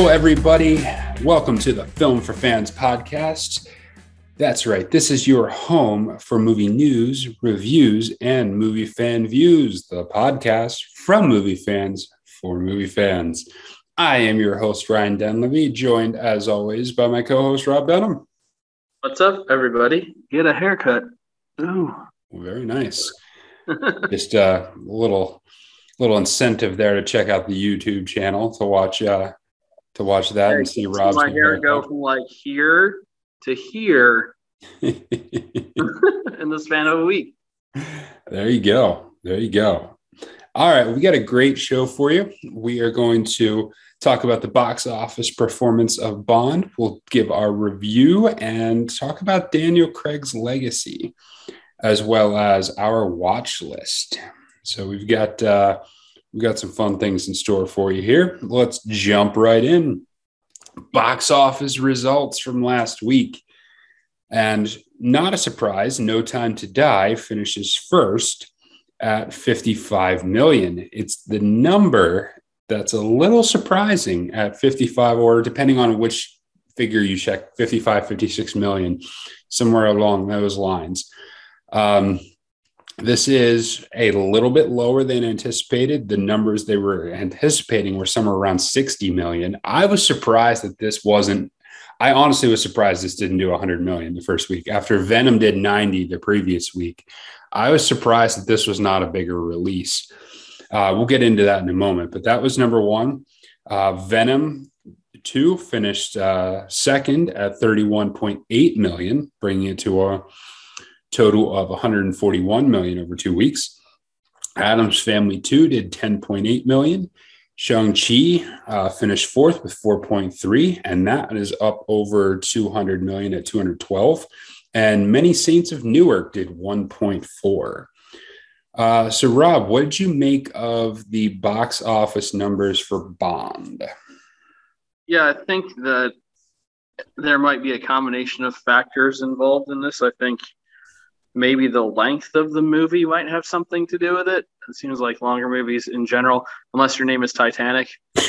Hello, everybody. Welcome to the Film for Fans podcast. That's right. This is your home for movie news, reviews, and movie fan views, the podcast from movie fans for movie fans. I am your host, Ryan Denlevy, joined as always by my co host, Rob Benham. What's up, everybody? Get a haircut. Ooh. Very nice. Just a little little incentive there to check out the YouTube channel to watch uh to watch that and see Rob's my hair go from like here to here in the span of a week. There you go. There you go. All right, we got a great show for you. We are going to talk about the box office performance of Bond. We'll give our review and talk about Daniel Craig's legacy, as well as our watch list. So we've got uh, we've got some fun things in store for you here. Let's jump right in. Box office results from last week. And not a surprise, No Time to Die finishes first at 55 million. It's the number that's a little surprising at 55 or depending on which figure you check 55 56 million somewhere along those lines um, this is a little bit lower than anticipated. The numbers they were anticipating were somewhere around 60 million. I was surprised that this wasn't i honestly was surprised this didn't do 100 million the first week. After venom did 90 the previous week i was surprised that this was not a bigger release. Uh, we'll get into that in a moment, but that was number one. Uh, Venom 2 finished uh, second at 31.8 million, bringing it to a total of 141 million over two weeks. Addams Family 2 did 10.8 million. Shang-Chi uh, finished fourth with 4.3, and that is up over 200 million at 212. And Many Saints of Newark did 1.4. Uh, so, Rob, what did you make of the box office numbers for Bond? Yeah, I think that there might be a combination of factors involved in this. I think maybe the length of the movie might have something to do with it. It seems like longer movies in general, unless your name is Titanic.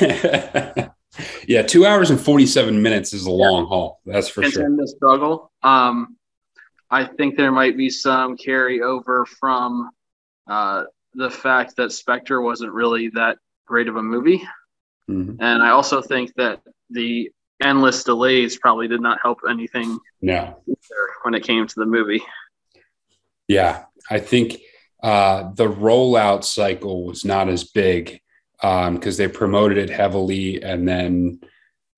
yeah, two hours and 47 minutes is a long haul. That's for it's sure. In the struggle. Um, I think there might be some carryover from uh, the fact that Spectre wasn't really that great of a movie. Mm-hmm. And I also think that the endless delays probably did not help anything no. when it came to the movie. Yeah, I think uh, the rollout cycle was not as big because um, they promoted it heavily. And then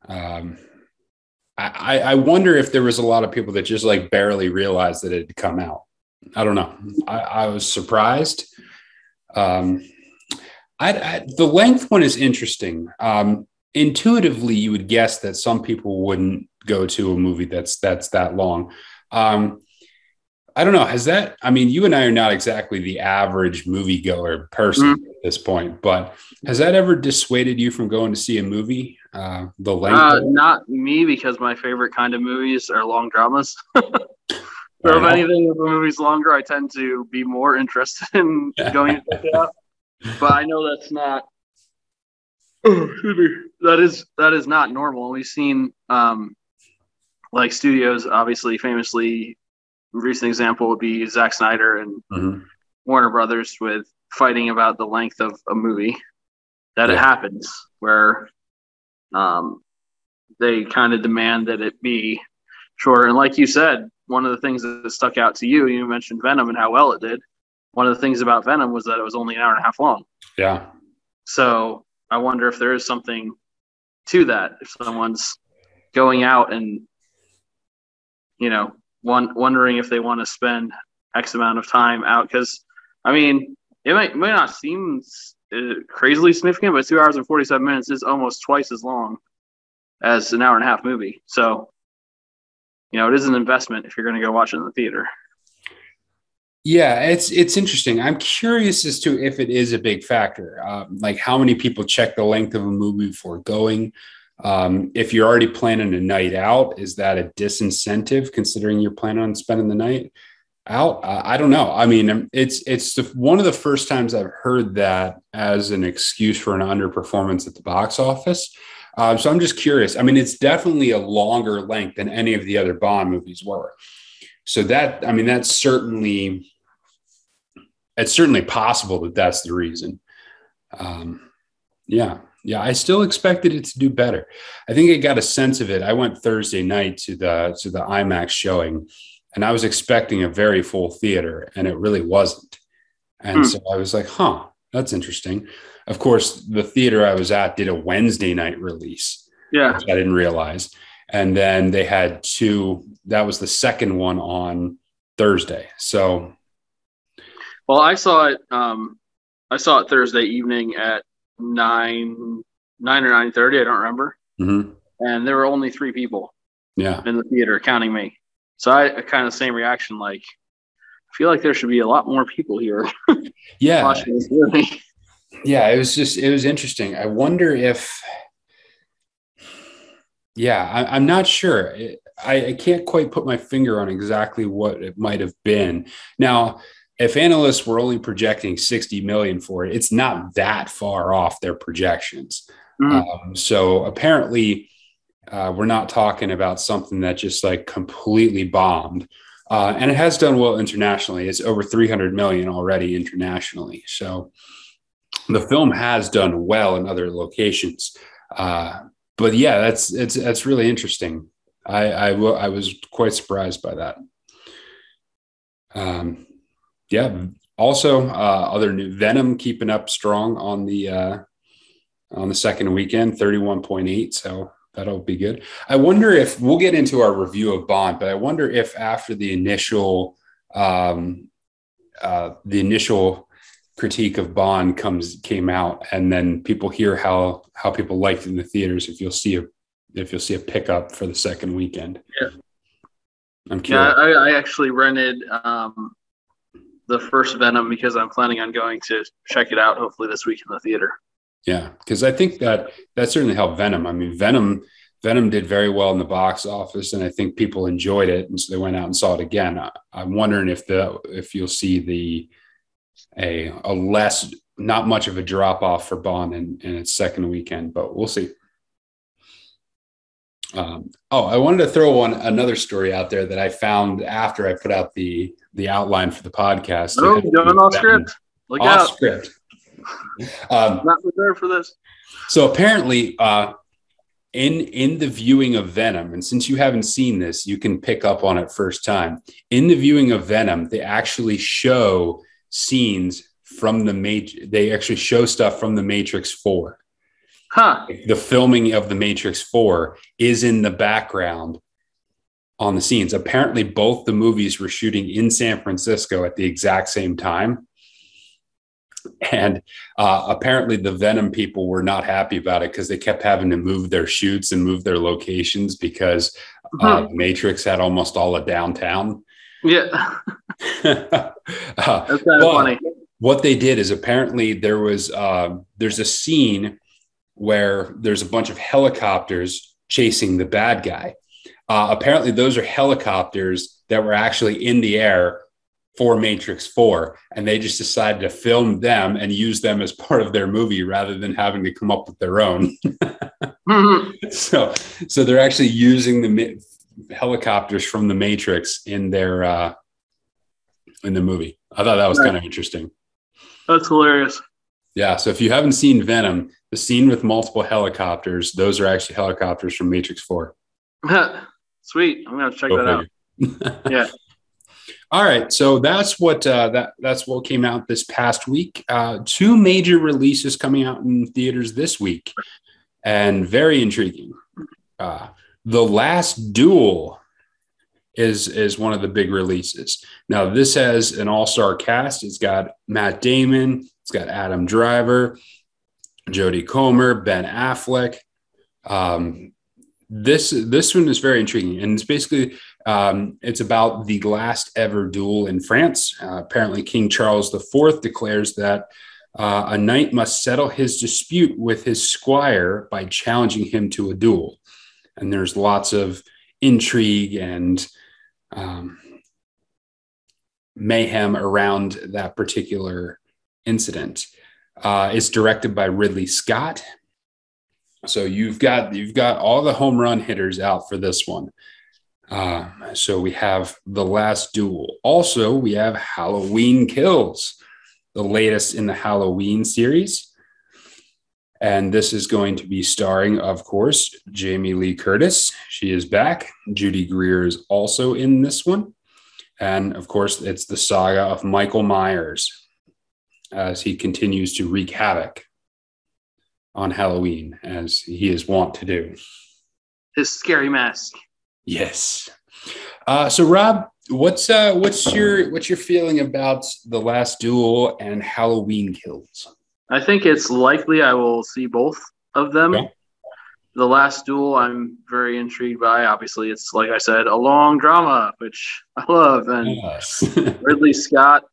um, I, I wonder if there was a lot of people that just like barely realized that it had come out. I don't know. I, I was surprised. Um, I, I, the length one is interesting. Um, intuitively, you would guess that some people wouldn't go to a movie that's that's that long. Um, I don't know. Has that? I mean, you and I are not exactly the average moviegoer person mm-hmm. at this point, but has that ever dissuaded you from going to see a movie? Uh, the length? Uh, not me, because my favorite kind of movies are long dramas. So if anything, if a movie's longer, I tend to be more interested in going to check it out. But I know that's not. that is that is not normal. We've seen um, like studios, obviously, famously, recent example would be Zack Snyder and mm-hmm. Warner Brothers with fighting about the length of a movie. That yeah. it happens where um, they kind of demand that it be shorter. And like you said, one of the things that stuck out to you, you mentioned Venom and how well it did. One of the things about Venom was that it was only an hour and a half long. Yeah. So I wonder if there is something to that. If someone's going out and, you know, one, wondering if they want to spend X amount of time out. Because, I mean, it might, might not seem uh, crazily significant, but two hours and 47 minutes is almost twice as long as an hour and a half movie. So you know, it is an investment if you're going to go watch it in the theater. Yeah, it's it's interesting. I'm curious as to if it is a big factor. Um, like how many people check the length of a movie before going. Um, if you're already planning a night out, is that a disincentive considering you're planning on spending the night out? Uh, I don't know. I mean, it's it's the, one of the first times I've heard that as an excuse for an underperformance at the box office. Uh, so I'm just curious. I mean, it's definitely a longer length than any of the other Bond movies were. So that, I mean, that's certainly, it's certainly possible that that's the reason. Um, yeah, yeah, I still expected it to do better. I think I got a sense of it. I went Thursday night to the to the IMAX showing, and I was expecting a very full theater, and it really wasn't. And hmm. so I was like, "Huh, that's interesting." Of course, the theater I was at did a Wednesday night release. Yeah, I didn't realize, and then they had two. That was the second one on Thursday. So, well, I saw it. Um, I saw it Thursday evening at nine nine or nine thirty. I don't remember. Mm-hmm. And there were only three people. Yeah. In the theater, counting me. So I, I kind of same reaction. Like, I feel like there should be a lot more people here. yeah. yeah, it was just it was interesting. I wonder if. Yeah, I, am not sure. I, I can't quite put my finger on exactly what it might have been. Now, if analysts were only projecting 60 million for it, it's not that far off their projections. Mm. Um, so apparently, uh, we're not talking about something that just like completely bombed. Uh, and it has done well internationally. It's over 300 million already internationally. So the film has done well in other locations. Uh, but yeah, that's it's that's really interesting. I I, w- I was quite surprised by that. Um, yeah. Also, uh, other new Venom keeping up strong on the uh, on the second weekend, thirty one point eight. So that'll be good. I wonder if we'll get into our review of Bond, but I wonder if after the initial um, uh, the initial critique of Bond comes came out, and then people hear how how people liked it in the theaters, if you'll see a if you'll see a pickup for the second weekend. Yeah, I'm curious. Yeah, I, I actually rented um, the first Venom because I'm planning on going to check it out hopefully this week in the theater. Yeah, because I think that that certainly helped Venom. I mean, Venom Venom did very well in the box office, and I think people enjoyed it, and so they went out and saw it again. I, am wondering if the if you'll see the a a less not much of a drop off for Bond in, in its second weekend, but we'll see. Um, oh, I wanted to throw one another story out there that I found after I put out the the outline for the podcast. Oh, doing off script. Look off out. script. Um, Not prepared for this. So apparently, uh, in in the viewing of Venom, and since you haven't seen this, you can pick up on it first time. In the viewing of Venom, they actually show scenes from the major. They actually show stuff from the Matrix Four. Huh. The filming of the Matrix Four is in the background on the scenes. Apparently, both the movies were shooting in San Francisco at the exact same time. And uh, apparently, the Venom people were not happy about it because they kept having to move their shoots and move their locations because uh. Matrix had almost all of downtown. Yeah. uh, That's kind of funny. What they did is apparently there was uh, there's a scene where there's a bunch of helicopters chasing the bad guy uh, apparently, those are helicopters that were actually in the air for Matrix 4, and they just decided to film them and use them as part of their movie rather than having to come up with their own. mm-hmm. So, so they're actually using the helicopters from the Matrix in their uh, in the movie. I thought that was kind of interesting. That's hilarious. Yeah. So if you haven't seen Venom, the scene with multiple helicopters, those are actually helicopters from Matrix 4. Sweet. I'm gonna check Go that out. yeah. All right, so that's what uh, that that's what came out this past week. Uh, two major releases coming out in theaters this week, and very intriguing. Uh, the Last Duel is is one of the big releases. Now this has an all star cast. It's got Matt Damon. It's got Adam Driver, Jodie Comer, Ben Affleck. Um, this this one is very intriguing, and it's basically um, it's about the last ever duel in France. Uh, apparently, King Charles IV declares that uh, a knight must settle his dispute with his squire by challenging him to a duel, and there's lots of intrigue and um, mayhem around that particular incident. Uh, it's directed by Ridley Scott So you've got you've got all the home run hitters out for this one. Um, so we have the last duel. Also, we have Halloween Kills, the latest in the Halloween series. And this is going to be starring, of course, Jamie Lee Curtis. She is back. Judy Greer is also in this one. And of course, it's the saga of Michael Myers as he continues to wreak havoc on Halloween, as he is wont to do. His scary mask. Yes. Uh, so, Rob, what's uh, what's your what's your feeling about the Last Duel and Halloween Kills? I think it's likely I will see both of them. Okay. The Last Duel, I'm very intrigued by. Obviously, it's like I said, a long drama, which I love, and yes. Ridley Scott,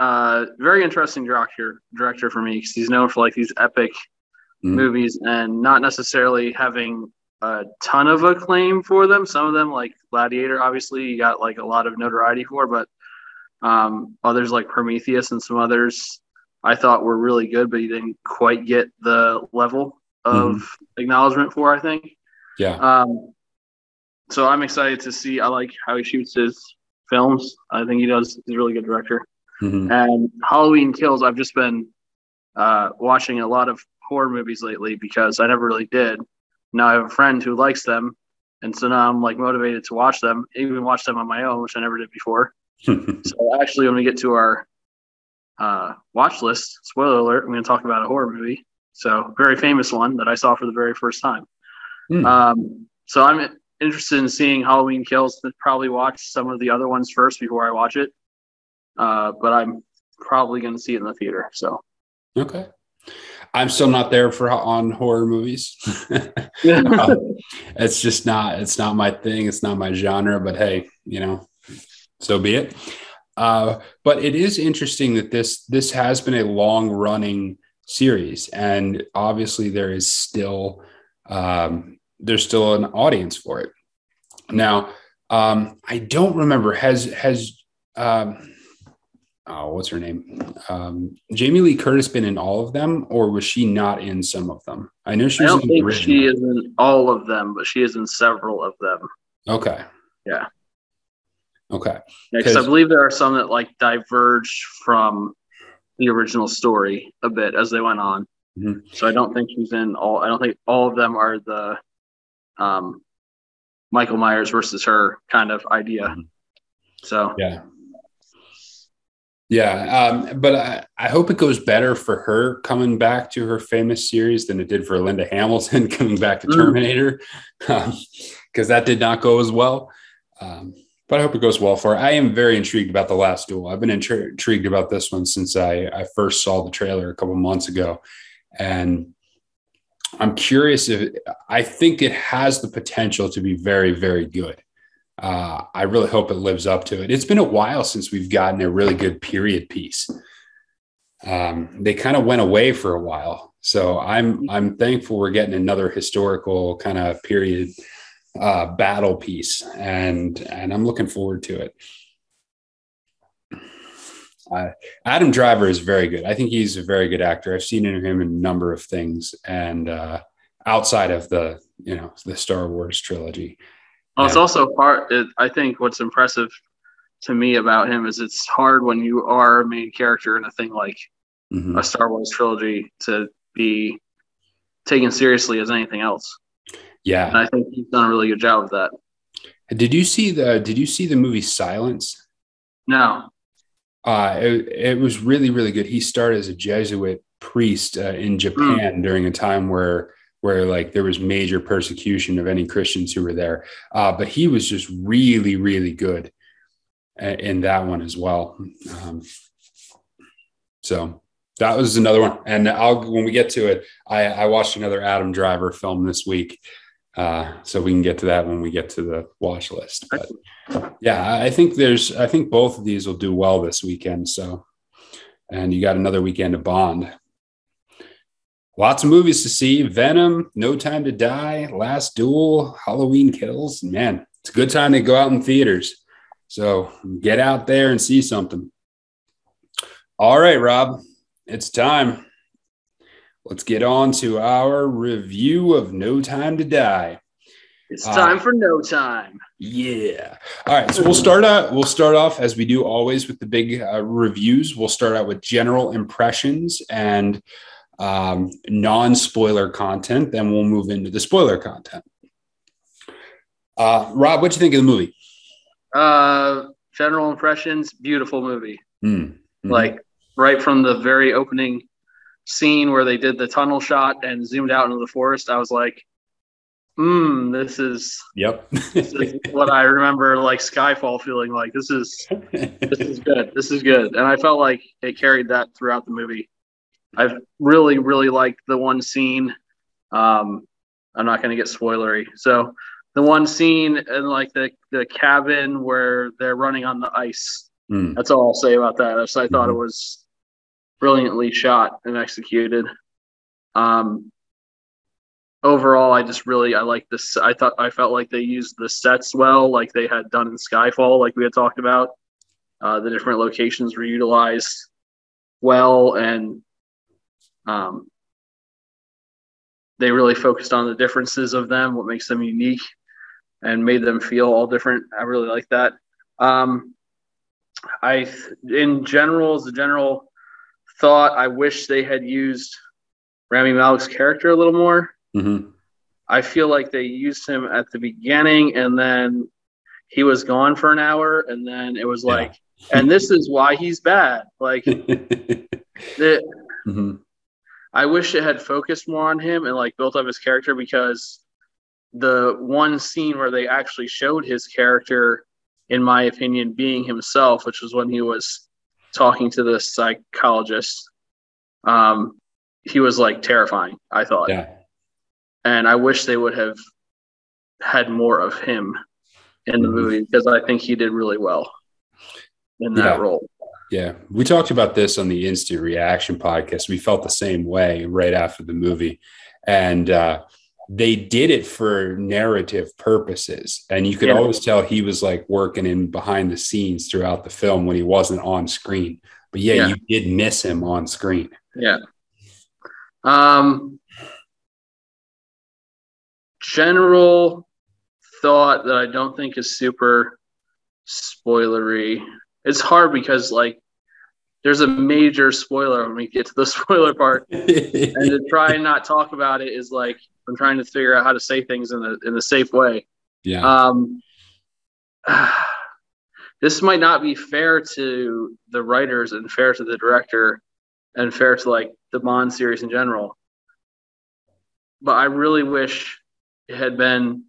uh, very interesting director director for me because he's known for like these epic mm. movies and not necessarily having a ton of acclaim for them. Some of them, like Gladiator, obviously, you got like a lot of notoriety for, but um, others like Prometheus and some others I thought were really good, but he didn't quite get the level of mm acknowledgement for. I think. Yeah. Um, so I'm excited to see. I like how he shoots his films. I think he does. He's a really good director. Mm-hmm. And Halloween Kills. I've just been uh, watching a lot of horror movies lately because I never really did. Now I have a friend who likes them, and so now I'm like motivated to watch them, even watch them on my own, which I never did before. so actually, when we get to our uh, watch list. Spoiler alert: I'm going to talk about a horror movie. So very famous one that I saw for the very first time. Mm. Um, so I'm interested in seeing Halloween Kills. Probably watch some of the other ones first before I watch it. Uh, but I'm probably going to see it in the theater. So okay. I'm still not there for on horror movies. uh, it's just not it's not my thing. It's not my genre. But hey, you know, so be it. Uh, but it is interesting that this this has been a long running series, and obviously there is still um, there's still an audience for it. Now, um, I don't remember has has um, oh, what's her name? Um, Jamie Lee Curtis been in all of them, or was she not in some of them? I know she. I don't think she is in all of them, but she is in several of them. Okay. Yeah. Okay. Because I believe there are some that like diverge from the original story a bit as they went on. Mm-hmm. So I don't think she's in all. I don't think all of them are the um, Michael Myers versus her kind of idea. Mm-hmm. So yeah, yeah. Um, but I, I hope it goes better for her coming back to her famous series than it did for Linda Hamilton coming back to mm. Terminator, because um, that did not go as well. Um, but I hope it goes well for her. I am very intrigued about the last duel. I've been intri- intrigued about this one since I, I first saw the trailer a couple months ago. And I'm curious if I think it has the potential to be very, very good. Uh, I really hope it lives up to it. It's been a while since we've gotten a really good period piece. Um, they kind of went away for a while, so I'm I'm thankful we're getting another historical kind of period uh, battle piece, and and I'm looking forward to it. Uh, Adam Driver is very good. I think he's a very good actor. I've seen him in a number of things, and uh, outside of the you know the Star Wars trilogy. Well, it's also hard. It, I think what's impressive to me about him is it's hard when you are a main character in a thing like mm-hmm. a Star Wars trilogy to be taken seriously as anything else. Yeah, and I think he's done a really good job of that. Did you see the Did you see the movie Silence? No. Uh, it, it was really really good. He started as a Jesuit priest uh, in Japan mm. during a time where where like there was major persecution of any Christians who were there. Uh, but he was just really really good in that one as well. Um, so that was another one. And I'll when we get to it, I, I watched another Adam Driver film this week. Uh, so we can get to that when we get to the watch list. But yeah, I think there's, I think both of these will do well this weekend. So, and you got another weekend of Bond. Lots of movies to see Venom, No Time to Die, Last Duel, Halloween Kills. Man, it's a good time to go out in theaters. So get out there and see something. All right, Rob, it's time. let's get on to our review of No Time to Die. It's time uh, for no time. Yeah. All right. So we'll start out. We'll start off as we do always with the big uh, reviews. We'll start out with general impressions and um, non-spoiler content. Then we'll move into the spoiler content. Uh, Rob, what do you think of the movie? Uh, general impressions. Beautiful movie. Mm. Mm-hmm. Like right from the very opening scene where they did the tunnel shot and zoomed out into the forest, I was like, "Hmm, this is yep, this is what I remember like Skyfall feeling like. This is this is good. This is good." And I felt like it carried that throughout the movie. I've really, really liked the one scene. Um, I'm not going to get spoilery. So the one scene in like the the cabin where they're running on the ice. Mm. That's all I'll say about that. So I thought it was brilliantly shot and executed. Um, overall, I just really I like this. I thought I felt like they used the sets well, like they had done in Skyfall, like we had talked about. Uh, the different locations were utilized well, and um, they really focused on the differences of them, what makes them unique, and made them feel all different. I really like that. Um, I, in general, as a general thought I wish they had used Rami Malek's character a little more. Mm-hmm. I feel like they used him at the beginning and then he was gone for an hour and then it was like, yeah. and this is why he's bad. Like, it, mm-hmm. I wish it had focused more on him and like built up his character because the one scene where they actually showed his character, in my opinion, being himself, which was when he was talking to the psychologist, um, he was like terrifying. I thought, yeah. And I wish they would have had more of him in the mm-hmm. movie because I think he did really well in that yeah. role. Yeah, we talked about this on the instant reaction podcast. We felt the same way right after the movie, and uh, they did it for narrative purposes. And you could yeah. always tell he was like working in behind the scenes throughout the film when he wasn't on screen. But yeah, yeah. you did miss him on screen. Yeah. Um general thought that i don't think is super spoilery. It's hard because like there's a major spoiler when we get to the spoiler part and to try and not talk about it is like I'm trying to figure out how to say things in a in a safe way. Yeah. Um, this might not be fair to the writers and fair to the director and fair to like the Bond series in general. But I really wish it had been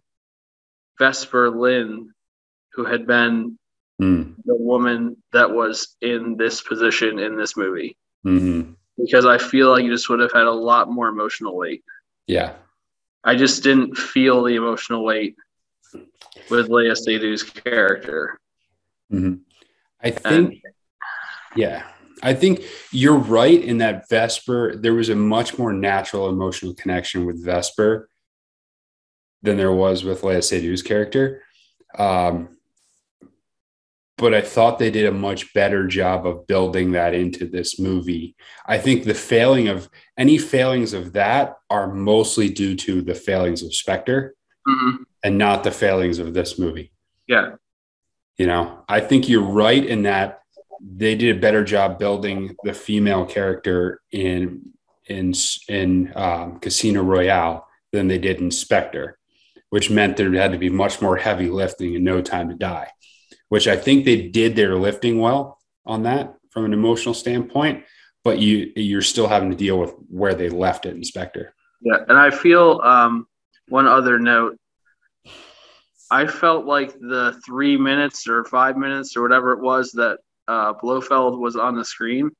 Vesper Lynd who had been mm. the woman that was in this position in this movie. Mm-hmm. Because I feel like you just would have had a lot more emotional weight. Yeah. I just didn't feel the emotional weight with Léa Seydoux' character. Mm-hmm. I think, and, yeah, I think you're right in that Vesper. There was a much more natural emotional connection with Vesper than there was with Léa Seydoux' character. Um, but I thought they did a much better job of building that into this movie. I think the failing of any failings of that are mostly due to the failings of Spectre mm-hmm. and not the failings of this movie. Yeah. You know, I think you're right in that they did a better job building the female character in in in um, Casino Royale than they did in Spectre, which meant there had to be much more heavy lifting and no time to die which I think they did their lifting well on that from an emotional standpoint. But you you're still having to deal with where they left it, in Spectre. Yeah, and I feel um, one other note. I felt like the three minutes or five minutes or whatever it was that uh, Blofeld was on the screen.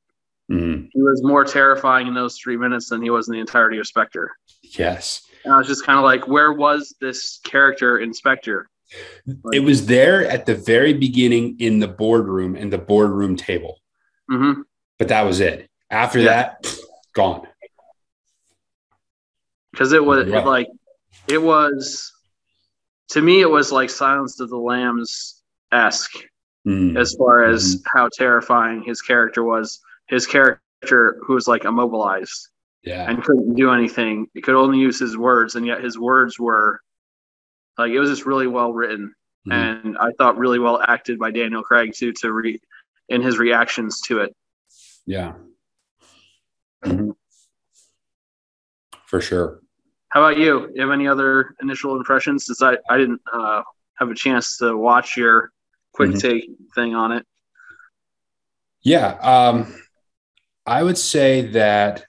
Mm-hmm. He was more terrifying in those three minutes than he was in the entirety of Spectre. Yes. And I was just kind of like, where was this character in It was there at the very beginning in the boardroom and the boardroom table. Mm-hmm. But that was it. After yeah. that, gone. Because it was yeah. like, it was, to me, it was like Silence of the Lambs esque mm. as far as mm. how terrifying his character was. His character, who was like immobilized. Yeah. And couldn't do anything. He could only use his words, and yet his words were like it was just really well written. Mm-hmm. And I thought really well acted by Daniel Craig too to re in his reactions to it. Yeah. Mm-hmm. For sure. How about you? You have any other initial impressions? Since I, I didn't uh, have a chance to watch your quick mm-hmm. take thing on it. Yeah. Um, I would say that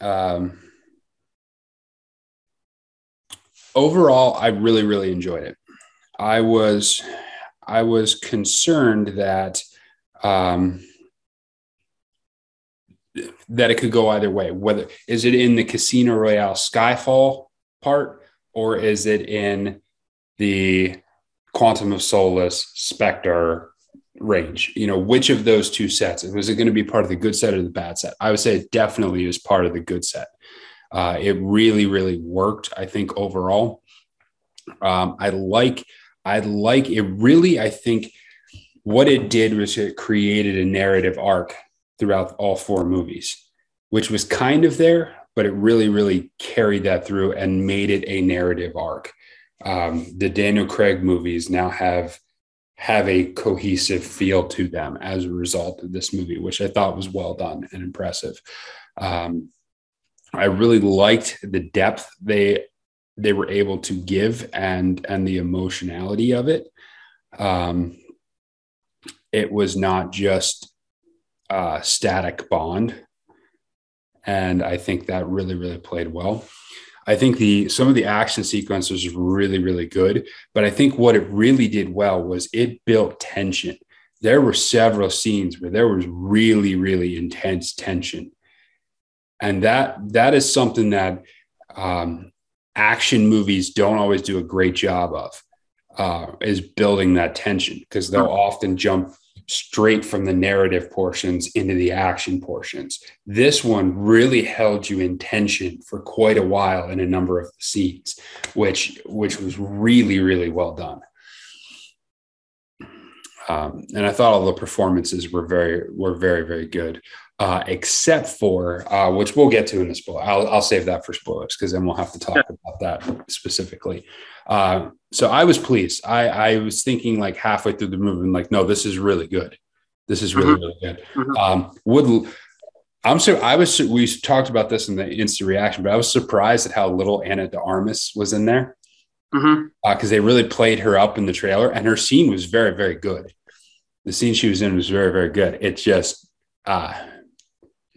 um, overall, I really, really enjoyed it. I was I was concerned that um, that it could go either way. Whether is it in the Casino Royale Skyfall part, or is it in the Quantum of Solace Spectre range? You know, which of those two sets was it going to be part of the good set or the bad set? I would say it definitely is part of the good set. Uh, it really, really worked. I think overall, um, I like, I like it. Really, I think what it did was it created a narrative arc throughout all four movies, which was kind of there, but it really, really carried that through and made it a narrative arc. Um, the Daniel Craig movies now have have a cohesive feel to them as a result of this movie, which I thought was well done and impressive. Um, I really liked the depth they they were able to give and and the emotionality of it. Um, it was not just uh, static bond. And I think that really, really played well. I think the some of the action sequences really, really good. But I think what it really did well was it built tension. There were several scenes where there was really, really intense tension. And that that is something that um, action movies don't always do a great job of uh, is building that tension because they'll often jump straight from the narrative portions into the action portions. This one really held you in tension for quite a while in a number of scenes, which which was really really well done. Um, and I thought all the performances were very were very very good, uh, except for uh, which we'll get to in the spoiler. I'll, I'll save that for spoilers because then we'll have to talk about that specifically. Uh, so I was pleased. I, I was thinking like halfway through the movie, I'm like, no, this is really good. This is really, mm-hmm. really good. Mm-hmm. Um, would I'm so I was we talked about this in the instant reaction, but I was surprised at how little Ana de Armas was in there because mm-hmm. uh, they really played her up in the trailer, and her scene was very, very good. The scene she was in was very, very good. It just uh,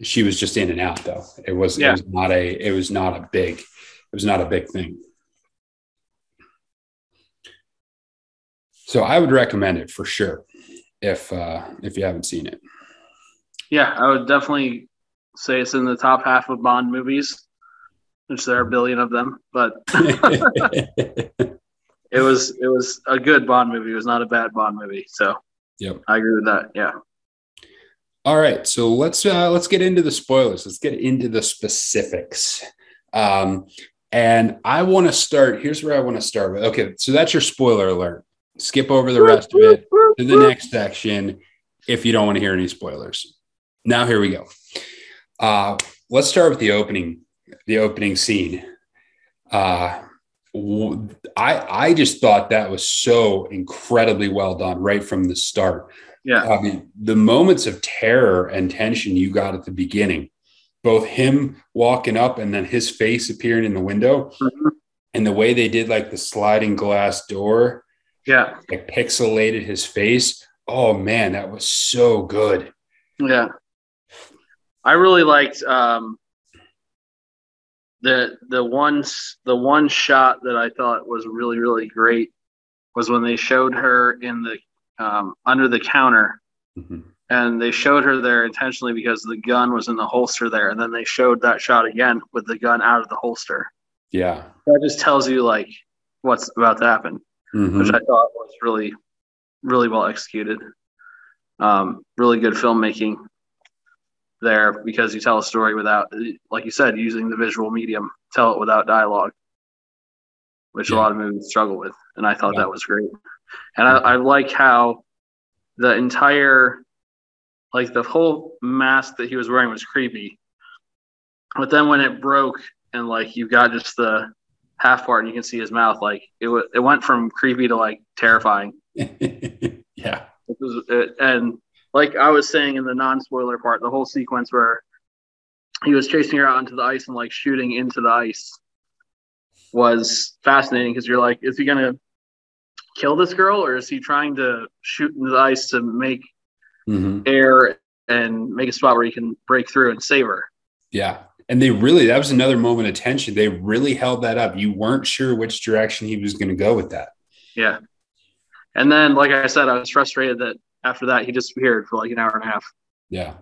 she was just in and out though. It was yeah. it was not a it was not a big it was not a big thing. So I would recommend it for sure if uh, if you haven't seen it. Yeah, I would definitely say it's in the top half of Bond movies, which there are a billion of them. But it was it was a good Bond movie. It was not a bad Bond movie. So yep, I agree with that. Yeah. All right, so let's uh, let's get into the spoilers. Let's get into the specifics. Um, and I want to start. Here's where I want to start with. Okay, so that's your spoiler alert skip over the rest of it to the next section if you don't want to hear any spoilers. Now here we go. Uh, let's start with the opening, the opening scene. Uh, I I just thought that was so incredibly well done right from the start. Yeah, I mean the moments of terror and tension you got at the beginning, both him walking up and then his face appearing in the window, mm-hmm. and the way they did like the sliding glass door yeah. Like pixelated his face. Oh man, that was so good. Yeah. I really liked um the the one the one shot that I thought was really really great was when they showed her in the um, under the counter mm-hmm. and they showed her there intentionally because the gun was in the holster there and then they showed that shot again with the gun out of the holster yeah that just tells you like what's about to happen mm-hmm. which I thought was really, really well executed. Um, really good filmmaking there because you tell a story without, like you said, using the visual medium, tell it without dialogue, which yeah. a lot of movies struggle with. And I thought yeah. that was great. And I, I like how the entire, like the whole mask that he was wearing was creepy. but then when it broke and like you got just the half part and you can see his mouth, like it w- it went from creepy to like terrifying. yeah. It was, it, and like I was saying in the non spoiler part, the whole sequence where he was chasing her out onto the ice and like shooting into the ice was fascinating because you're like, is he gonna kill this girl or is he trying to shoot into the ice to make mm-hmm. air and make a spot where he can break through and save her? Yeah. And they really, that was another moment of tension. They really held that up. You weren't sure which direction he was going to go with that. Yeah. And then, like I said, I was frustrated that after that he disappeared for like an hour and a half. Yeah.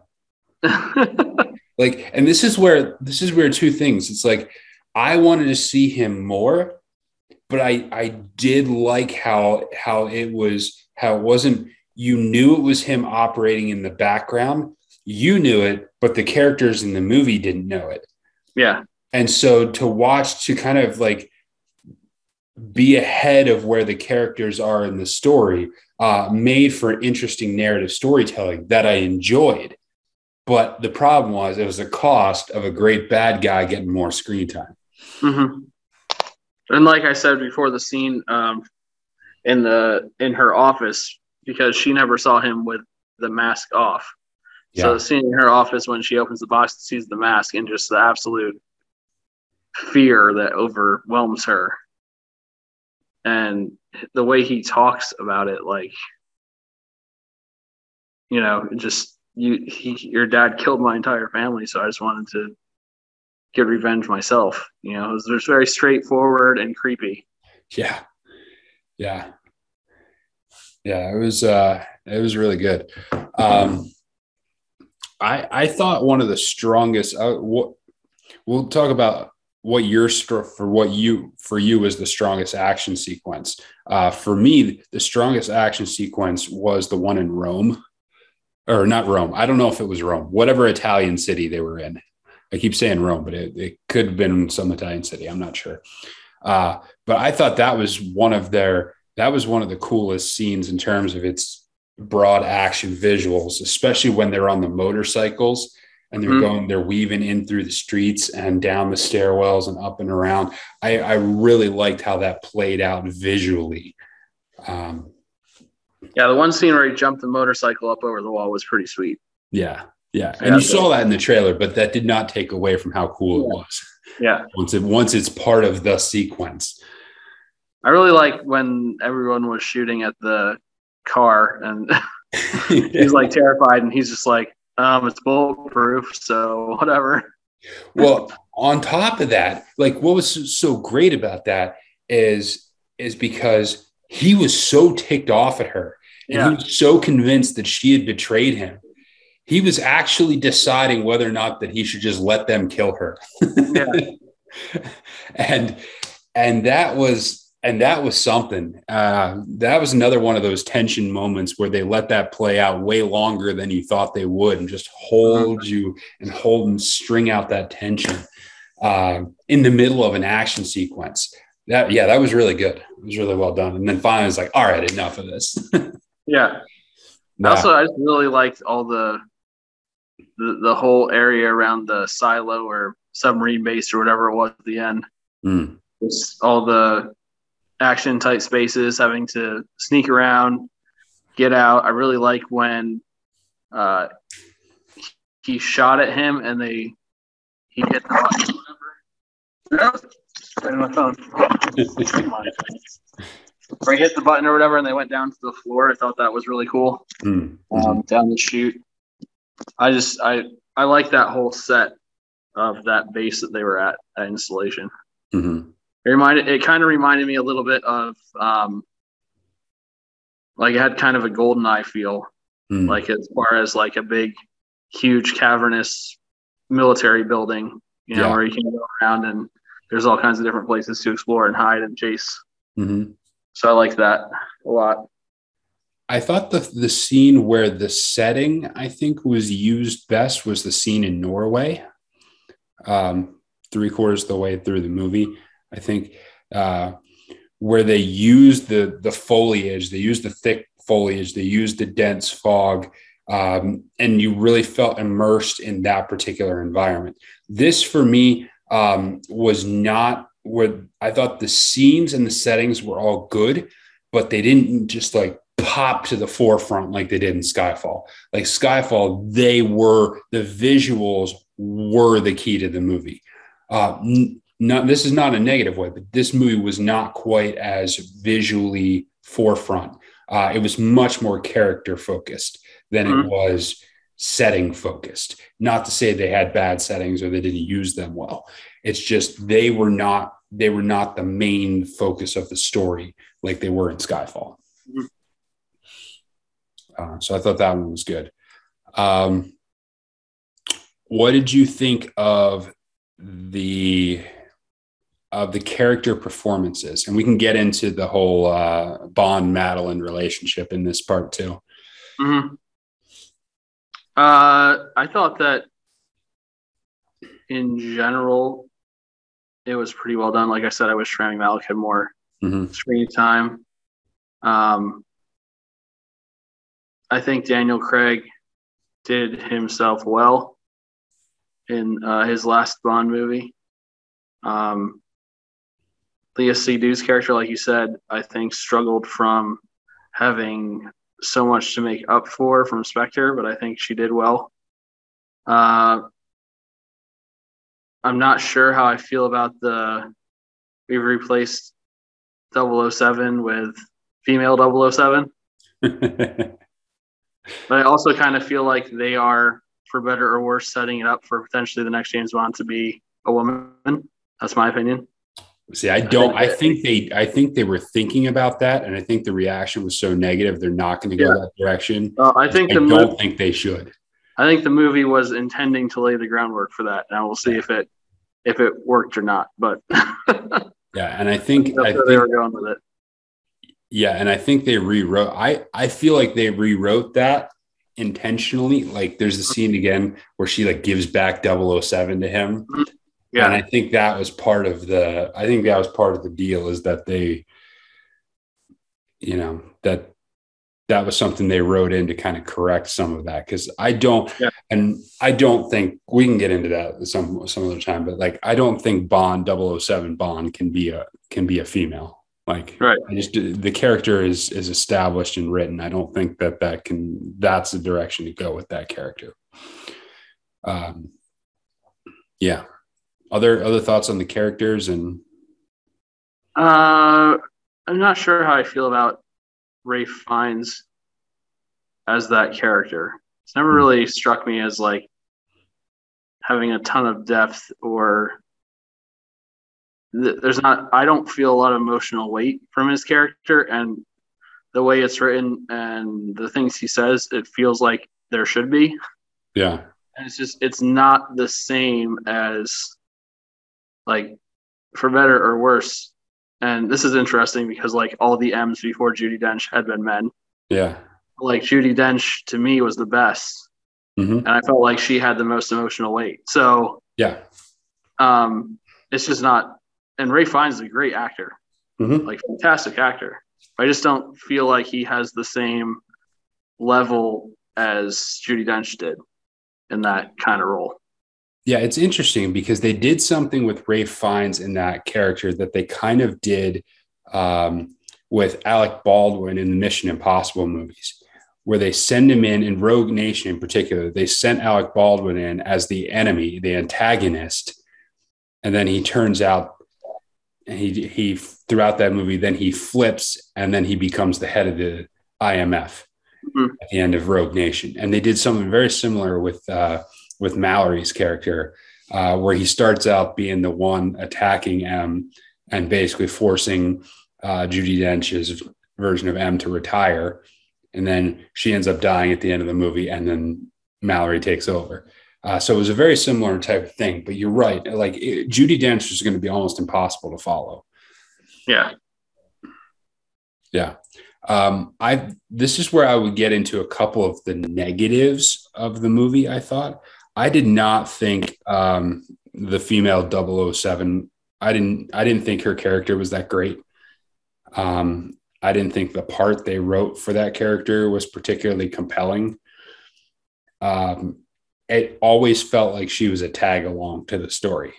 like, and this is where, this is where two things. It's like, I wanted to see him more, but I, I did like how, how it was, how it wasn't, you knew it was him operating in the background you knew it, but the characters in the movie didn't know it. Yeah. And so to watch, to kind of like be ahead of where the characters are in the story, uh, made for interesting narrative storytelling that I enjoyed. But the problem was it was the cost of a great bad guy getting more screen time. Mm-hmm. And like I said before, the scene um, in the in her office because she never saw him with the mask off. Yeah. So seeing her office when she opens the box and sees the mask and just the absolute fear that overwhelms her. And the way he talks about it, like, you know, just you, he, your dad killed my entire family, so I just wanted to get revenge myself. You know, it was very straightforward and creepy. Yeah, yeah, yeah. It was, uh, it was really good. Um, I I thought one of the strongest. Uh, what we'll talk about what your for what you for you was the strongest action sequence. Uh, for me, the strongest action sequence was the one in Rome, or not Rome. I don't know if it was Rome, whatever Italian city they were in. I keep saying Rome, but it, it could have been some Italian city. I'm not sure. Uh, but I thought that was one of their that was one of the coolest scenes in terms of its broad action visuals, especially when they're on the motorcycles and they're mm-hmm. going, they're weaving in through the streets and down the stairwells and up and around. I, I really liked how that played out visually. Um, yeah, the one scene where he jumped the motorcycle up over the wall was pretty sweet. Yeah, yeah, and yeah, you saw that in the trailer, but that did not take away from how cool yeah. it was. Yeah, once it once it's part of the sequence. I really like when everyone was shooting at the car and he's like terrified and he's just like um it's bulletproof so whatever well on top of that like what was so great about that is is because he was so ticked off at her and yeah. he was so convinced that she had betrayed him he was actually deciding whether or not that he should just let them kill her yeah. and and that was and that was something. Uh, that was another one of those tension moments where they let that play out way longer than you thought they would, and just hold uh-huh. you and hold and string out that tension uh, in the middle of an action sequence. That yeah, that was really good. It was really well done. And then finally, it's like, all right, enough of this. yeah. Nah. Also, I just really liked all the, the the whole area around the silo or submarine base or whatever it was at the end. Mm. Just all the action type spaces, having to sneak around, get out. I really like when uh, he shot at him and they he hit the button or whatever. or he hit the button or whatever, and they went down to the floor. I thought that was really cool. Mm-hmm. Um, down the chute. I just I I like that whole set of that base that they were at that installation. Mm-hmm. It reminded it kind of reminded me a little bit of um, like it had kind of a GoldenEye feel, mm. like as far as like a big, huge cavernous military building, you know, yeah. where you can go around and there's all kinds of different places to explore and hide and chase. Mm-hmm. So I like that a lot. I thought the the scene where the setting I think was used best was the scene in Norway. Um, three quarters of the way through the movie, I think, uh, where they used the the foliage, they used the thick foliage, they used the dense fog Um, and you really felt immersed in that particular environment. This, for me, um, was not where I thought the scenes and the settings were all good, but they didn't just like pop to the forefront like they did in Skyfall. Like Skyfall, they were the visuals were the key to the movie. Uh, not this is not a negative way, but this movie was not quite as visually forefront. Uh, it was much more character focused than mm-hmm. it was setting focused. Not to say they had bad settings or they didn't use them well. It's just they were not they were not the main focus of the story like they were in Skyfall. Mm-hmm. Uh, so I thought that one was good. Um, what did you think of the of the character performances? And we can get into the whole uh, Bond Madeline relationship in this part too. Mm-hmm. Uh, I thought that in general, it was pretty well done. Like I said, I wish Rami Malek had more mm-hmm. screen time. Um, I think Daniel Craig did himself well in uh, his last Bond movie. Um, Léa Seydoux's character, like you said, I think struggled from having so much to make up for from Spectre, but I think she did well. Uh, I'm not sure how I feel about the we've replaced 007 with female 007. but I also kind of feel like they are, for better or worse, setting it up for potentially the next James Bond to be a woman. That's my opinion. See, I don't. I think they. I think they were thinking about that, and I think the reaction was so negative. They're not going to go yeah. that direction. Uh, I think. I don't think they should. I think the movie was intending to lay the groundwork for that. Now we'll see if it if it worked or not. But yeah, and I think I think, they were going with it. Yeah, and I think they rewrote. I I feel like they rewrote that intentionally. Like there's the scene again where she like gives back 007 to him. Yeah. And I think that was part of the I think that was part of the deal is that they you know that that was something they wrote in to kind of correct some of that because I don't yeah. and I don't think we can get into that some some other time but like I don't think Bond 007 Bond can be a can be a female like right. I just the character is is established and written. I don't think that that can that's the direction to go with that character. Um yeah. Other other thoughts on the characters and uh i'm not sure how i feel about Ralph Fiennes as that character. It's never hmm. really struck me as like having a ton of depth or there's not i don't feel a lot of emotional weight from his character and the way it's written and the things he says it feels like there should be yeah and it's just it's not the same as like for better or worse. And this is interesting because like all the M's before Judi Dench had been men. Yeah. Like Judi Dench to me was the best. Mm-hmm. And I felt like she had the most emotional weight. So yeah. Um, it's just not and Ralph Fiennes is a great actor. Mm-hmm. Like fantastic actor. I just don't feel like he has the same level as Judi Dench did in that kind of role. Yeah, it's interesting because they did something with Ralph Fiennes in that character that they kind of did um, with Alec Baldwin in the Mission Impossible movies, where they send him in, in Rogue Nation in particular, they sent Alec Baldwin in as the enemy, the antagonist. And then he turns out, he, he throughout that movie, then he flips and then he becomes the head of the IMF mm-hmm. at the end of Rogue Nation. And they did something very similar with, uh, with Mallory's character, uh, where he starts out being the one attacking M and basically forcing uh, Judi Dench's version of M to retire. And then she ends up dying at the end of the movie, and then Mallory takes over. Uh, so it was a very similar type of thing. But you're right. Like it, Judi Dench is going to be almost impossible to follow. Yeah. Yeah. Um, I this is where I would get into a couple of the negatives of the movie. I thought I did not think um, the female 007. I didn't. I didn't think her character was that great. Um, I didn't think the part they wrote for that character was particularly compelling. um, it always felt like she was a tag along to the story.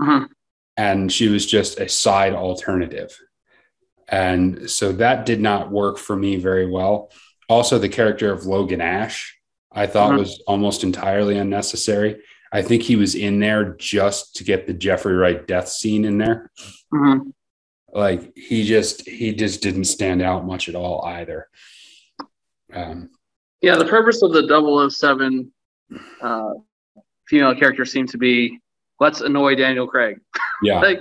Mm-hmm. And she was just a side alternative. And so that did not work for me very well. Also, the character of Logan Ash, I thought mm-hmm. was almost entirely unnecessary. I think he was in there just to get the Jeffrey Wright death scene in there. Mm-hmm. Like he just he just didn't stand out much at all either. Um, yeah, the purpose of the 007 uh, female character seemed to be let's annoy Daniel Craig. Yeah, like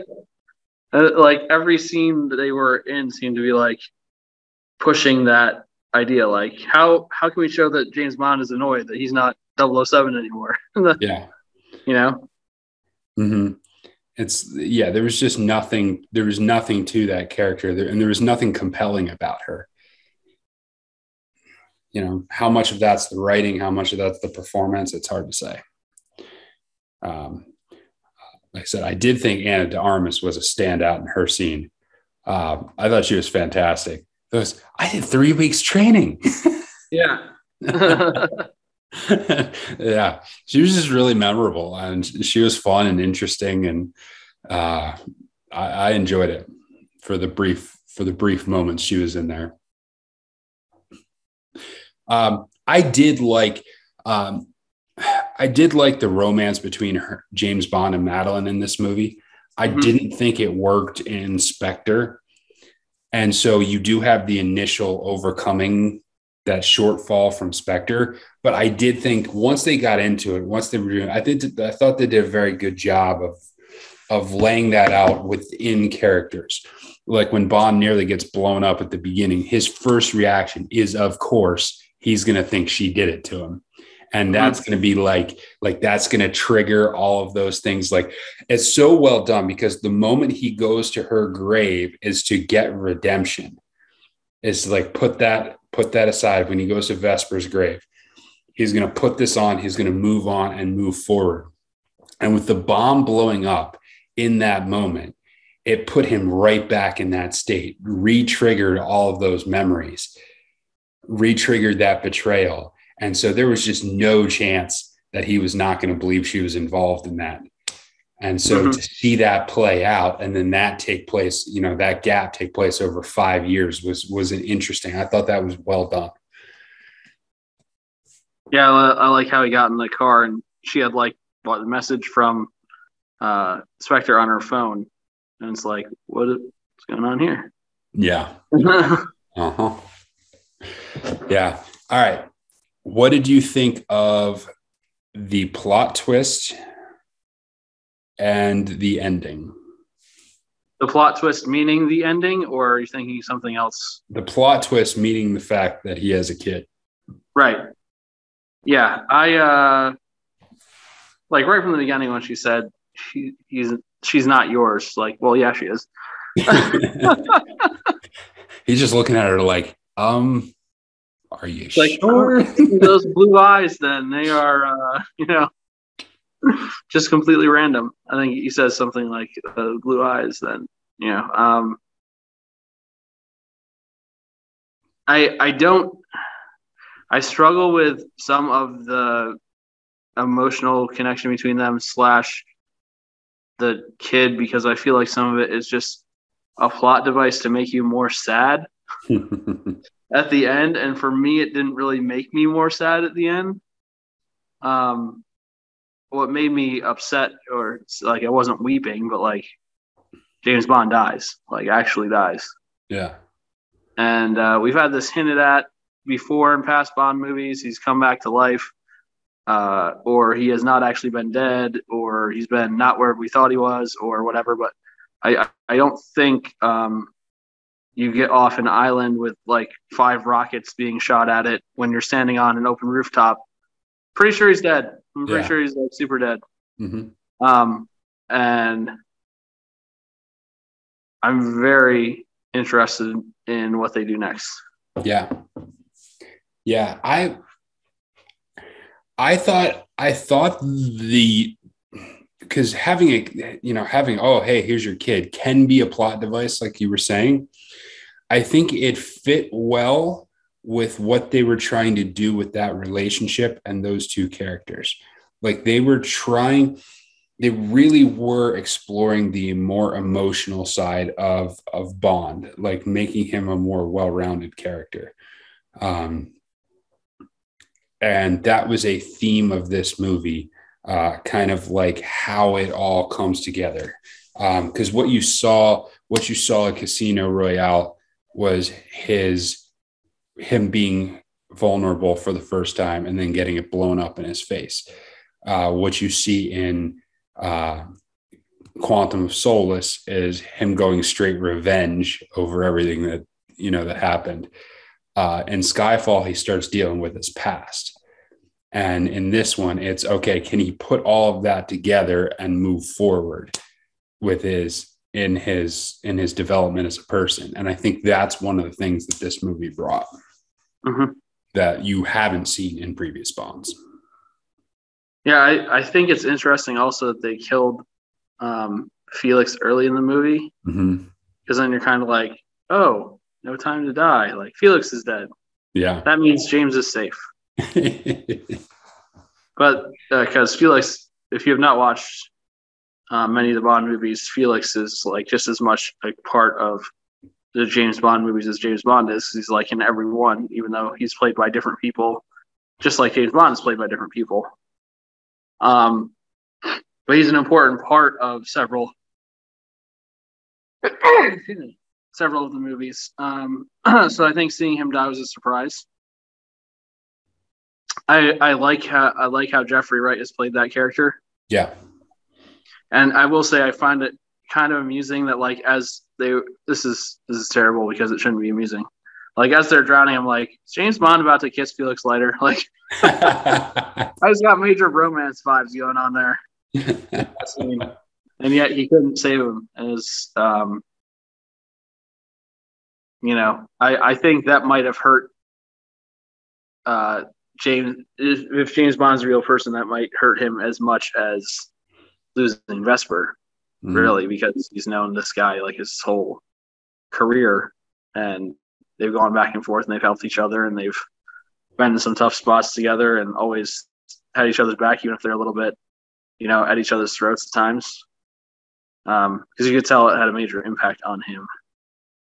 uh, like every scene that they were in seemed to be like pushing that idea. Like how how can we show that James Bond is annoyed that he's not 007 anymore? yeah, you know. Hmm. It's yeah. There was just nothing. There was nothing to that character, there, and there was nothing compelling about her you know how much of that's the writing how much of that's the performance it's hard to say. Um, like i said i did think Ana de Armas was a standout in her scene. Uh, i thought she was fantastic. Those i did three weeks training. Yeah. Yeah she was just really memorable and she was fun and interesting and uh, I, I enjoyed it for the brief for the brief moments she was in there um, I did like um, I did like the romance between her, James Bond and Madeline in this movie. I mm-hmm. didn't think it worked in Spectre. And so you do have the initial overcoming that shortfall from Spectre. But I did think once they got into it, once they were doing, I think I thought they did a very good job of of laying that out within characters. Like when Bond nearly gets blown up at the beginning, his first reaction is, of course, he's going to think she did it to him. And mm-hmm. that's going to be like like that's going to trigger all of those things. Like it's so well done because the moment he goes to her grave is to get redemption. Is like put that put that aside. When he goes to Vesper's grave he's going to put this on he's going to move on and move forward. And with the bomb blowing up in that moment it put him right back in that state re-triggered all of those memories re-triggered that betrayal. And so there was just no chance that he was not going to believe she was involved in that. And so mm-hmm. to see that play out and then that take place, you know, that gap take place over five years was was an interesting. I thought that was well done. Yeah, I like how he got in the car and she had like what the message from uh Spectre on her phone. And it's like, what is going on here? Yeah. uh-huh. Yeah. All right. What did you think of the plot twist and the ending? The plot twist meaning the ending, or are you thinking something else? The plot twist meaning the fact that he has a kid. Right. Yeah. I uh like right from the beginning when she said she he's she's not yours. Like, well, yeah, she is. He's just looking at her like, um, are you like, sure? those blue eyes, then they are, uh, you know, just completely random. I think he says something like uh, blue eyes, then, you know. Um, I I don't I struggle with some of the emotional connection between them slash the kid because I feel like some of it is just a plot device to make you more sad. at the end, and for me, it didn't really make me more sad at the end. Um, what made me upset, or like I wasn't weeping, but like James Bond dies, like actually dies. Yeah. And uh, we've had this hinted at before in past Bond movies. He's come back to life, uh, or he has not actually been dead, or he's been not where we thought he was, or whatever. But I, I don't think um, you get off an island with like five rockets being shot at it when you're standing on an open rooftop. Pretty sure he's dead. I'm pretty yeah. sure he's like super dead. Mm-hmm. Um, and I'm very interested in what they do next. Yeah. Yeah. I, I thought, I thought the, because having a, you know, having, oh, hey, here's your kid can be a plot device, like you were saying. I think it fit well with what they were trying to do with that relationship and those two characters. Like they were trying, they really were exploring the more emotional side of of Bond, like making him a more well-rounded character. Um, and that was a theme of this movie, uh, kind of like how it all comes together. Because um, what you saw, what you saw at Casino Royale was his him being vulnerable for the first time and then getting it blown up in his face. Uh, what you see in uh, Quantum of Solace is him going straight revenge over everything that you know that happened. Uh, in Skyfall, he starts dealing with his past, and in this one, it's okay. Can he put all of that together and move forward with his in his in his development as a person? And I think that's one of the things that this movie brought mm-hmm. that you haven't seen in previous Bonds. Yeah, I, I think it's interesting also that they killed um, Felix early in the movie because mm-hmm. then you're kind of like, oh, no time to die. Like Felix is dead. Yeah, that means James is safe. but because uh, Felix, if you have not watched uh, many of the Bond movies, Felix is like just as much a part of the James Bond movies as James Bond is. He's like in every one, even though he's played by different people, just like James Bond is played by different people. Um, but he's an important part of several several of the movies. Um, so I think seeing him die was a surprise. I I like how I like how Jeffrey Wright has played that character. Yeah. And I will say I find it kind of amusing that like as they this is this is terrible because it shouldn't be amusing. Like as they're drowning, I'm like, James Bond about to kiss Felix Leiter. Like I just got major romance vibes going on there. and yet he couldn't save him as um you know, I, I think that might have hurt uh James if, if James Bond's a real person, that might hurt him as much as losing Vesper mm-hmm. really, because he's known this guy like his whole career, and they've gone back and forth and they've helped each other and they've been in some tough spots together and always had each other's back, even if they're a little bit, you know, at each other's throats at times. Because um, you could tell it had a major impact on him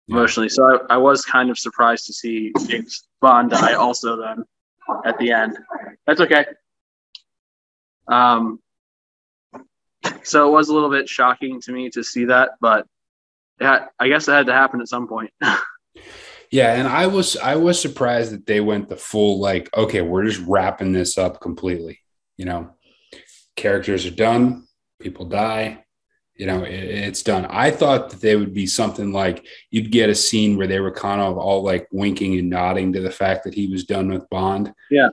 emotionally. So I, I was kind of surprised to see James Bond die also then at the end. That's okay. Um, so it was a little bit shocking to me to see that, but yeah, I guess it had to happen at some point. yeah, and I was I was surprised that they went the full like, okay, we're just wrapping this up completely. You know, characters are done, people die, you know, it, it's done. I thought that they would be something like you'd get a scene where they were kind of all like winking and nodding to the fact that he was done with Bond. Yeah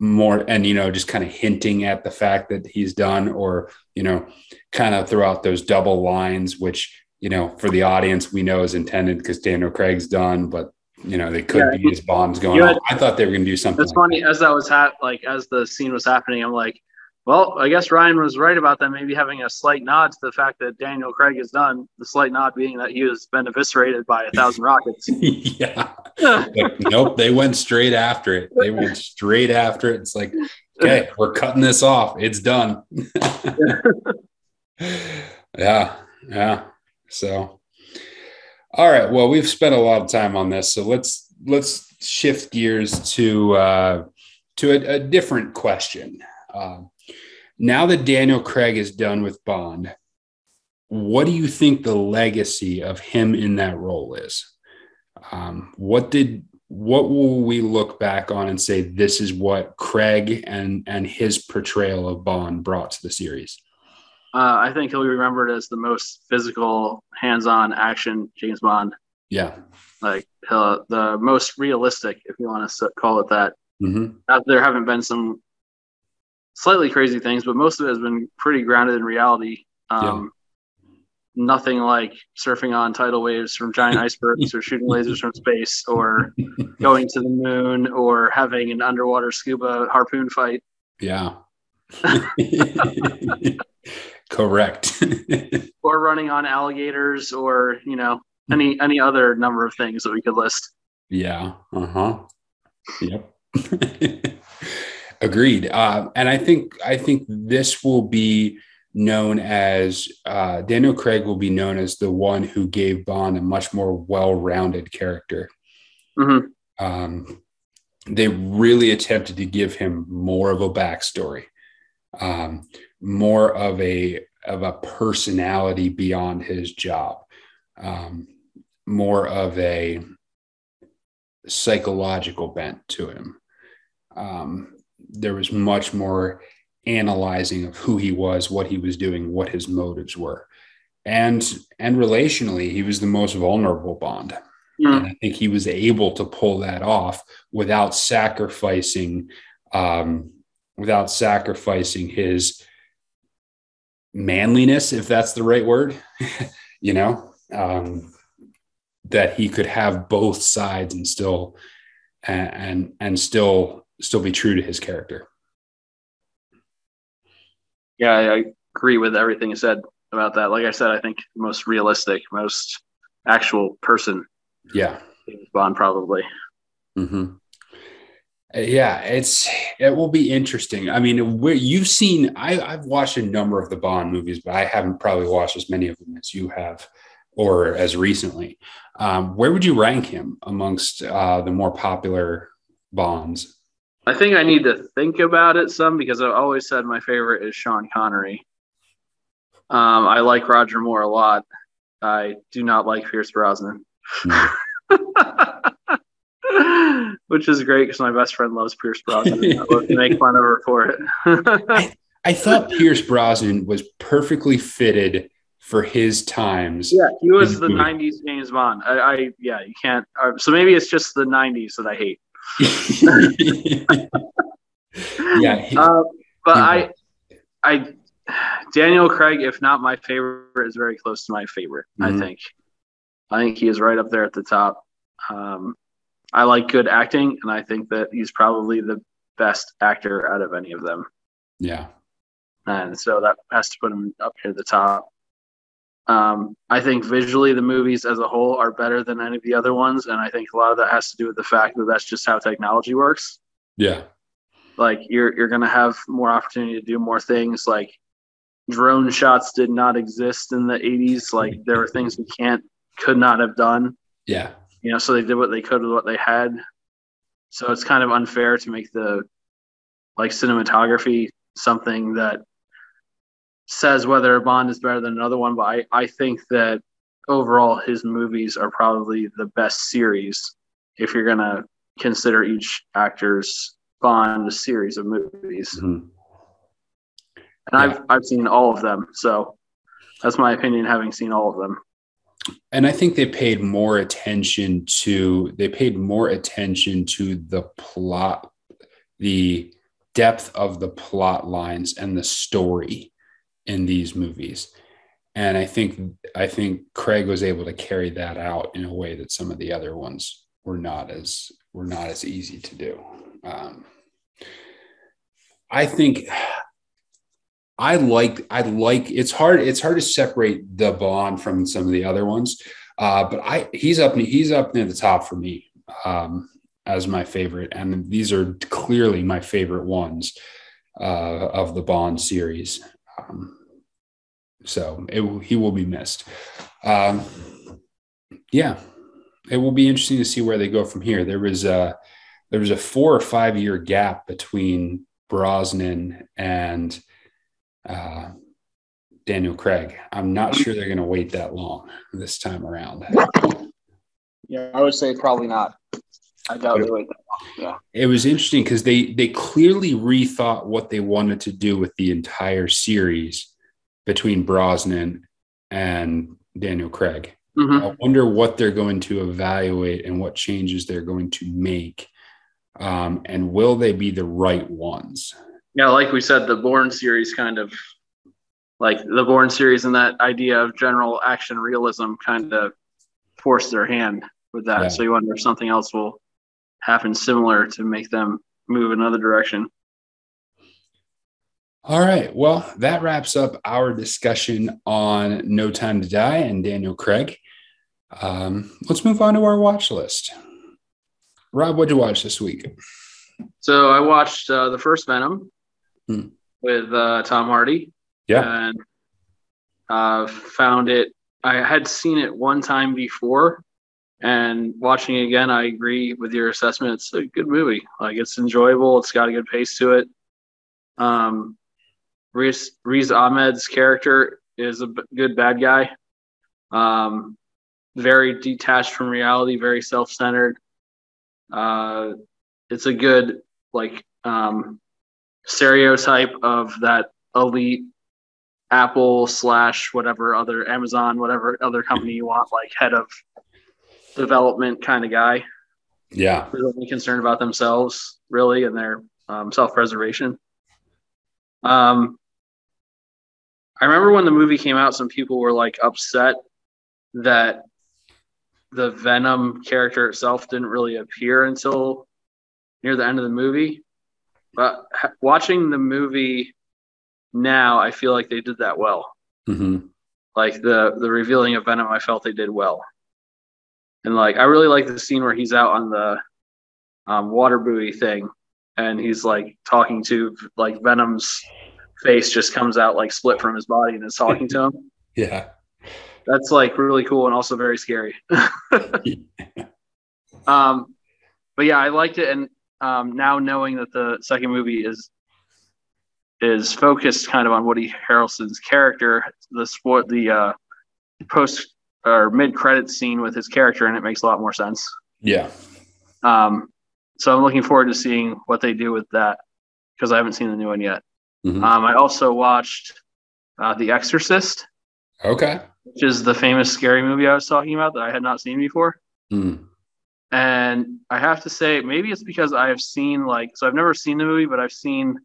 more and you know just kind of hinting at the fact that he's done or you know kind of throughout those double lines which you know for the audience we know is intended because daniel craig's done but you know they could yeah, be his bombs going had, i thought they were going to do something that's like funny that. as that was ha- like as the scene was happening i'm like well, I guess Ryan was right about that. Maybe having a slight nod to the fact that Daniel Craig is done. The slight nod being that he has been eviscerated by a thousand rockets. yeah. like, nope. They went straight after it. They went straight after it. It's like, okay, we're cutting this off. It's done. yeah. Yeah. So, all right. Well, we've spent a lot of time on this, so let's let's shift gears to uh, to a, a different question. Um, now that Daniel Craig is done with Bond, what do you think the legacy of him in that role is? Um, what did what will we look back on and say this is what Craig and and his portrayal of Bond brought to the series? Uh, I think he'll be remembered as the most physical, hands-on action James Bond. Yeah, like uh, the most realistic, if you want to call it that. Mm-hmm. There haven't been some slightly crazy things, but most of it has been pretty grounded in reality. Um, yeah. Nothing like surfing on tidal waves from giant icebergs or shooting lasers from space or going to the moon or having an underwater scuba harpoon fight. Yeah. Correct. or running on alligators or, you know, any any other number of things that we could list. Yeah. Uh-huh. Yep. Agreed. Uh, and I think I think this will be known as uh, Daniel Craig will be known as the one who gave Bond a much more well-rounded character. Mm-hmm. Um, they really attempted to give him more of a backstory, um, more of a of a personality beyond his job, um, more of a psychological bent to him. Um, there was much more analyzing of who he was, what he was doing, what his motives were. And and relationally, he was the most vulnerable Bond. Mm. And I think he was able to pull that off without sacrificing um, without sacrificing his manliness, if that's the right word, you know, um, that he could have both sides and still and, and and still still be true to his character. Yeah, I agree with everything you said about that. Like I said, I think the most realistic, most actual person. Yeah, Bond probably. Mm-hmm. Yeah, it's it will be interesting. I mean, where you've seen, I, I've watched a number of the Bond movies, but I haven't probably watched as many of them as you have, or as recently. Um, where would you rank him amongst uh, the more popular Bonds? I think I need to think about it some because I've always said my favorite is Sean Connery. Um, I like Roger Moore a lot. I do not like Pierce Brosnan, which is great because my best friend loves Pierce Brosnan. I love to make fun of her for it. I, I thought Pierce Brosnan was perfectly fitted for his times. Yeah, he was the '90s James Bond. I, I yeah, you can't. Uh, so maybe it's just the '90s that I hate. yeah, he, uh, but I, I, Daniel Craig, if not my favorite, is very close to my favorite. Mm-hmm. I think, I think he is right up there at the top. Um, I like good acting, and I think that he's probably the best actor out of any of them. Yeah, and so that has to put him up here at the top. Um, I think visually the movies as a whole are better than any of the other ones, and I think a lot of that has to do with the fact that that's just how technology works. Yeah, like you're you're gonna have more opportunity to do more things. Like drone shots did not exist in the '80s. Like there were things we can't could not have done. Yeah, you know, so they did what they could with what they had. So it's kind of unfair to make the like cinematography something that says whether a Bond is better than another one, but I, I think that overall his movies are probably the best series if you're going to consider each actor's Bond a series of movies. Mm-hmm. And yeah. I've I've seen all of them, so that's my opinion having seen all of them. And I think they paid more attention to they paid more attention to the plot, the depth of the plot lines and the story in these movies. And i think i think craig was able to carry that out in a way that some of the other ones were not as were not as easy to do. Um, i think i like i like it's hard it's hard to separate the bond from some of the other ones. Uh, but i he's up he's up near the top for me um, as my favorite. And these are clearly my favorite ones uh, of the bond series. Um, so it, he will be missed. Um, yeah, it will be interesting to see where they go from here. There was a there was a four or five year gap between Brosnan and uh, Daniel Craig. I'm not sure they're going to wait that long this time around. Yeah, I would say probably not. I doubt they wait that long. Yeah. It was interesting because they they clearly rethought what they wanted to do with the entire series between Brosnan and Daniel Craig. Mm-hmm. I wonder what they're going to evaluate and what changes they're going to make. Um, and will they be the right ones? Yeah, like we said, the Bourne series kind of like the Bourne series and that idea of general action realism kind of forced their hand with that. Yeah. So you wonder if something else will happen similar to make them move another direction. All right. Well, that wraps up our discussion on No Time to Die and Daniel Craig. Um, let's move on to our watch list. Rob, what'd you watch this week? So I watched uh, the first Venom Hmm. with uh, Tom Hardy. Yeah. And uh, found it. I had seen it one time before, and watching it again, I agree with your assessment. It's a good movie. Like it's enjoyable. It's got a good pace to it. Um, Riz, Riz Ahmed's character is a b- good bad guy. Um, very detached from reality, very self-centered. Uh, it's a good like um, stereotype of that elite Apple slash whatever other Amazon, whatever other company you want, like head of development kind of guy. Yeah. Who's only concerned about themselves, really, and their um, self preservation. Um, I remember when the movie came out, some people were like upset that the Venom character itself didn't really appear until near the end of the movie. But watching the movie now, I feel like they did that well. hmm Like the the revealing of Venom, I felt they did well. And like I really like the scene where he's out on the um, water buoy thing, and he's like talking to like Venom's face just comes out like split from his body and is talking to him. Yeah. That's like really cool and also very scary. um, but yeah, I liked it, and um, now knowing that the second movie is is focused kind of on Woody Harrelson's character, the sport, the uh, post or mid credit scene with his character, and it makes a lot more sense. Yeah. Um, so I'm looking forward to seeing what they do with that because I haven't seen the new one yet. Mhm. Um, I also watched uh, The Exorcist, Okay. which is the famous scary movie I was talking about that I had not seen before. Mm. And I have to say, maybe it's because I have seen like, so I've never seen the movie, but I've seen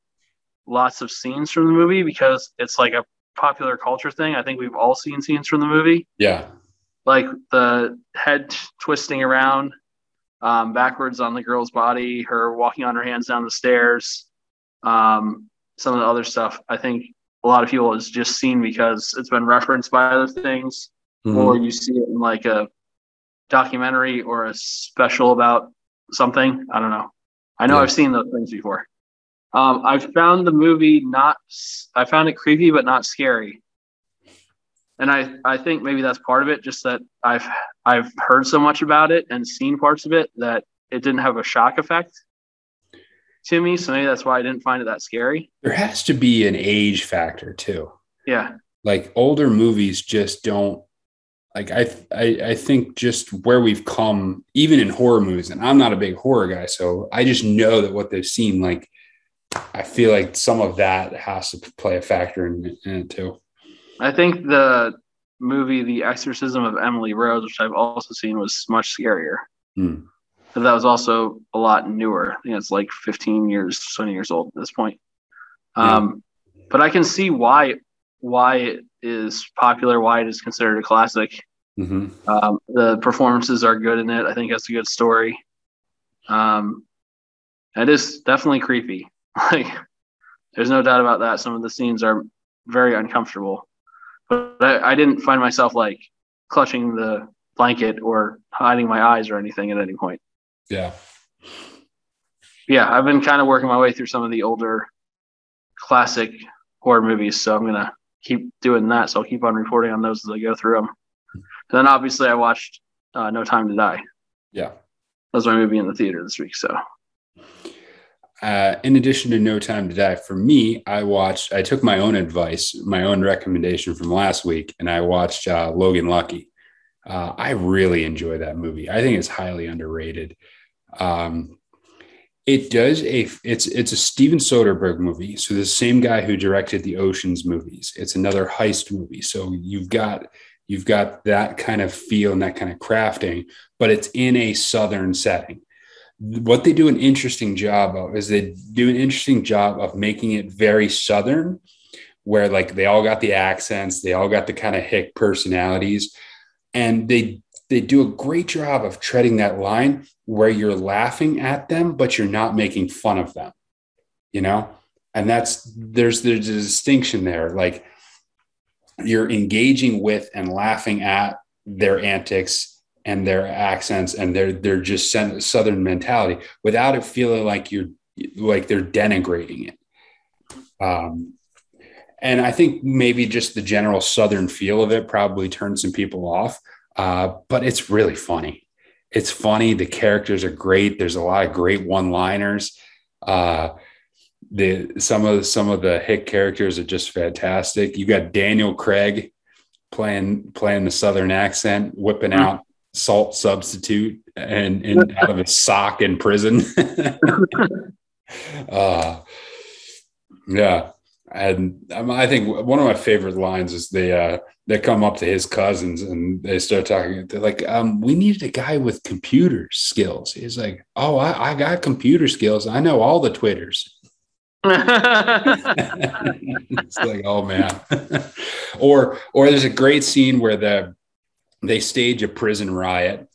lots of scenes from the movie because it's like a popular culture thing. I think we've all seen scenes from the movie, Yeah. like the head twisting around um, backwards on the girl's body, her walking on her hands down the stairs, um, some of the other stuff. I think a lot of people has just seen because it's been referenced by other things Mhm. or you see it in like a documentary or a special about something. I don't know. I know Yeah. I've seen those things before. Um, I found the movie not. I found it creepy, but not scary. And I, I think maybe that's part of it. Just that I've I've heard so much about it and seen parts of it that it didn't have a shock effect to me. So maybe that's why I didn't find it that scary. There has to be an age factor too. Yeah, Like older movies just don't like I, I I think just where we've come even in horror movies and I'm not a big horror guy so I just know that what they've seen like I feel like some of that has to play a factor in, in it too. I think the movie The Exorcism of Emily Rose, which I've also seen, was much scarier. Hmm. But that was also a lot newer. I think it's like 15 years, 20 years old at this point. Um, But I can see why why it is popular, why it is considered a classic. hmm Um, the performances are good in it. I think that's a good story. Um, it is definitely creepy. Like, there's no doubt about that. Some of the scenes are very uncomfortable, but I, I didn't find myself like clutching the blanket or hiding my eyes or anything at any point. Yeah. Yeah, I've been kind of working my way through some of the older classic horror movies, so I'm gonna keep doing that. So I'll keep on reporting on those as I go through them. And then obviously I watched uh, No Time to Die. Yeah. That was my movie in the theater this week. So Uh, in addition to No Time to Die, for me, I watched, I took my own advice, my own recommendation from last week, and I watched uh, Logan Lucky. Uh, I really enjoy that movie. I think it's highly underrated. Um, it does a, it's it's a Steven Soderbergh movie. So the same guy who directed the Ocean's movies. It's another heist movie. So you've got you've got that kind of feel and that kind of crafting, but it's in a southern setting what they do an interesting job of is they do an interesting job of making it very southern where like they all got the accents they all got the kind of hick personalities and they they do a great job of treading that line where you're laughing at them but you're not making fun of them you know and that's there's there's a distinction there like you're engaging with and laughing at their antics and their accents and their they're just southern mentality without it feeling like you're like they're denigrating it. Um, and I think maybe just the general southern feel of it probably turned some people off. Uh, but it's really funny. It's funny. The characters are great. There's a lot of great one-liners. Uh, the some of some of the hit characters are just fantastic. You got Daniel Craig playing playing the southern accent, whipping mm-hmm. out salt substitute and, and out of his sock in prison. uh, yeah. And um, I think one of my favorite lines is they uh, they come up to his cousins and they start talking. They're like, um, "We needed a guy with computer skills." He's like, "Oh, I, I got computer skills. I know all the twitters." it's like, oh man. or or there's a great scene where the they stage a prison riot,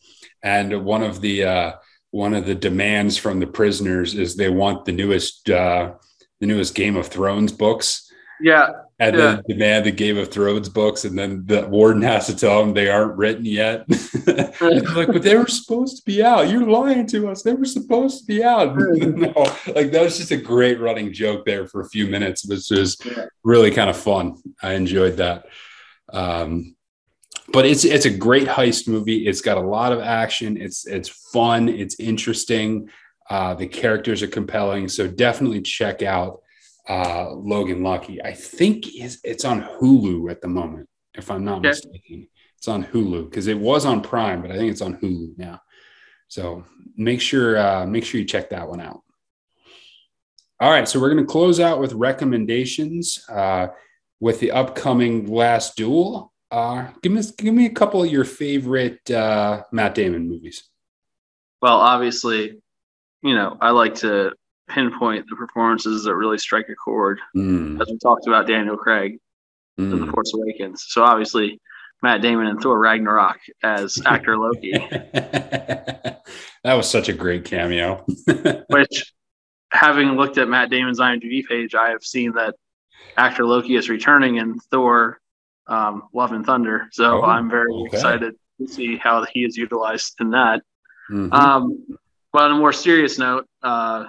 and one of the uh, one of the demands from the prisoners is they want the newest uh, the newest Game of Thrones books. Yeah. And yeah. then demand the Game of Thrones books, and then the warden has to tell them they aren't written yet. like, but they were supposed to be out. You're lying to us. They were supposed to be out. no, like that was just a great running joke there for a few minutes, which was really kind of fun. I enjoyed that. Um, but it's it's a great heist movie. It's got a lot of action. It's it's fun. It's interesting. Uh, the characters are compelling. So definitely check out uh, Logan Lucky. I think is it's on Hulu at the moment, if I'm not okay. mistaken. It's on Hulu because it was on Prime, but I think it's on Hulu now. So make sure uh, make sure you check that one out. All right, so we're going to close out with recommendations uh, with the upcoming Last Duel. Uh, give me give me a couple of your favorite uh, Matt Damon movies. Well, obviously, you know I like to pinpoint the performances that really strike a chord. Mm. As we talked about Daniel Craig mm. in The Force Awakens. So obviously, Matt Damon and Thor Ragnarok as actor Loki. that was such a great cameo. which, having looked at Matt Damon's IMDb page, I have seen that actor Loki is returning in Thor um, Love and Thunder. So oh, I'm very okay. excited to see how he is utilized in that. Mm-hmm. Um, but on a more serious note, uh,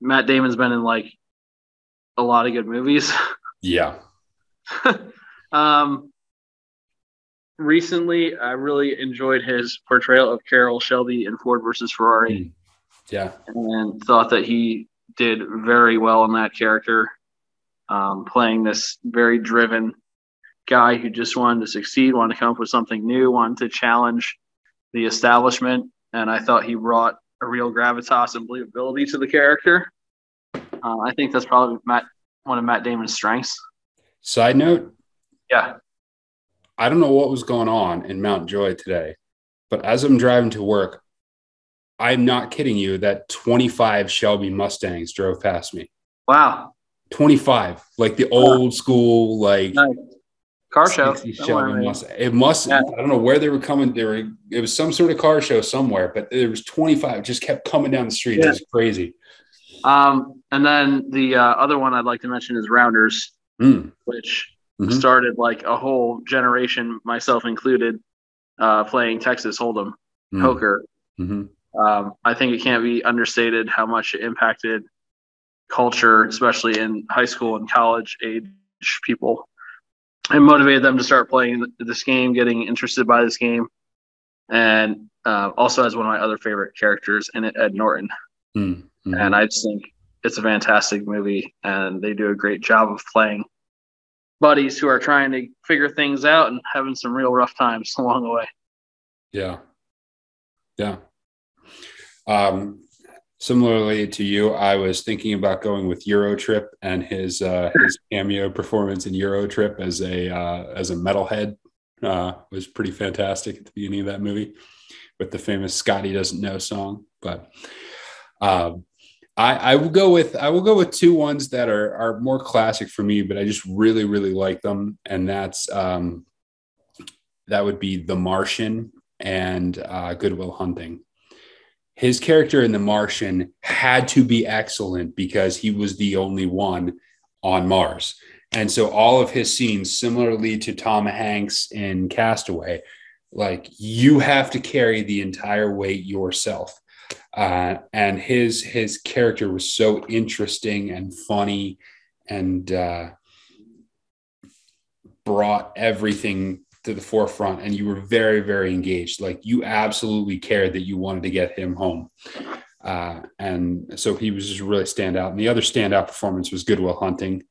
Matt Damon's been in like a lot of good movies. Yeah. um, recently, I really enjoyed his portrayal of Carroll Shelby in Ford versus Ferrari. Mm. Yeah. And thought that he did very well in that character um, playing this very driven guy who just wanted to succeed, wanted to come up with something new, wanted to challenge the establishment. And I thought he brought a real gravitas and believability to the character. Uh, I think that's probably Matt, one of Matt Damon's strengths. Side note. Yeah. I don't know what was going on in Mount Joy today, but as I'm driving to work, I'm not kidding you that 25 Shelby Mustangs drove past me. Wow. 25, like the old school, like nice. Car show. Must, it must, yeah. I don't know where they were coming. They were, it was some sort of car show somewhere, but there was 25, just kept coming down the street. Yeah. It was crazy. Um, and then the uh, other one I'd like to mention is Rounders, mm. which mm-hmm. started like a whole generation, myself included, uh, playing Texas Hold'em mm. poker. Mm-hmm. Um, I think it can't be understated how much it impacted culture, especially in high school and college age people, and motivated them to start playing this game, getting interested by this game, and uh, also has one of my other favorite characters in it, Ed Norton. Mm-hmm. And I just think it's a fantastic movie, and they do a great job of playing buddies who are trying to figure things out and having some real rough times along the way. Yeah, yeah. Um, similarly to you, I was thinking about going with Eurotrip and his uh, his cameo performance in Eurotrip as a uh, as a metalhead uh, was pretty fantastic at the beginning of that movie with the famous "Scotty Doesn't Know" song. But um, I, I will go with I will go with two ones that are are more classic for me, but I just really really like them, and that's um, that would be The Martian and uh, Good Will Hunting his character in The Martian had to be excellent because he was the only one on Mars. And so all of his scenes, similarly to Tom Hanks in Castaway, like you have to carry the entire weight yourself uh, and his his character was so interesting and funny and uh, brought everything to the forefront and you were very very engaged. Like you absolutely cared that you wanted to get him home. Uh, and so he was just really stand out. And the other standout performance was Good Will Hunting.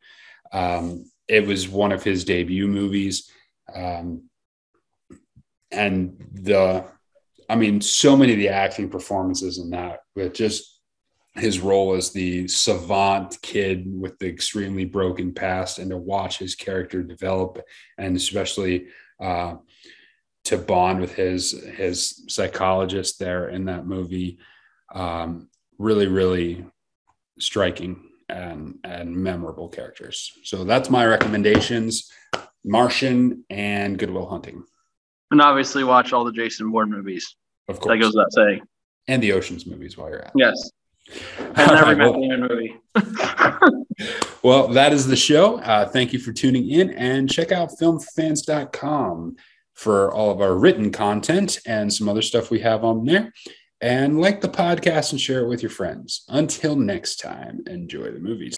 Um, it was one of his debut movies. Um, and the I mean, so many of the acting performances in that, with just his role as the savant kid with the extremely broken past, and to watch his character develop, and especially uh, to bond with his his psychologist there in that movie, um, really, really striking and and memorable characters. So that's my recommendations: Martian and Good Will Hunting. And obviously, watch all the Jason Bourne movies. Of course. That goes without saying. And the Ocean's movies while you're at. It. Yes. And every Matt Damon movie. well, that is the show. Uh, thank you for tuning in and check out filmfans.com for all of our written content and some other stuff we have on there. And like the podcast and share it with your friends. Until next time, enjoy the movies.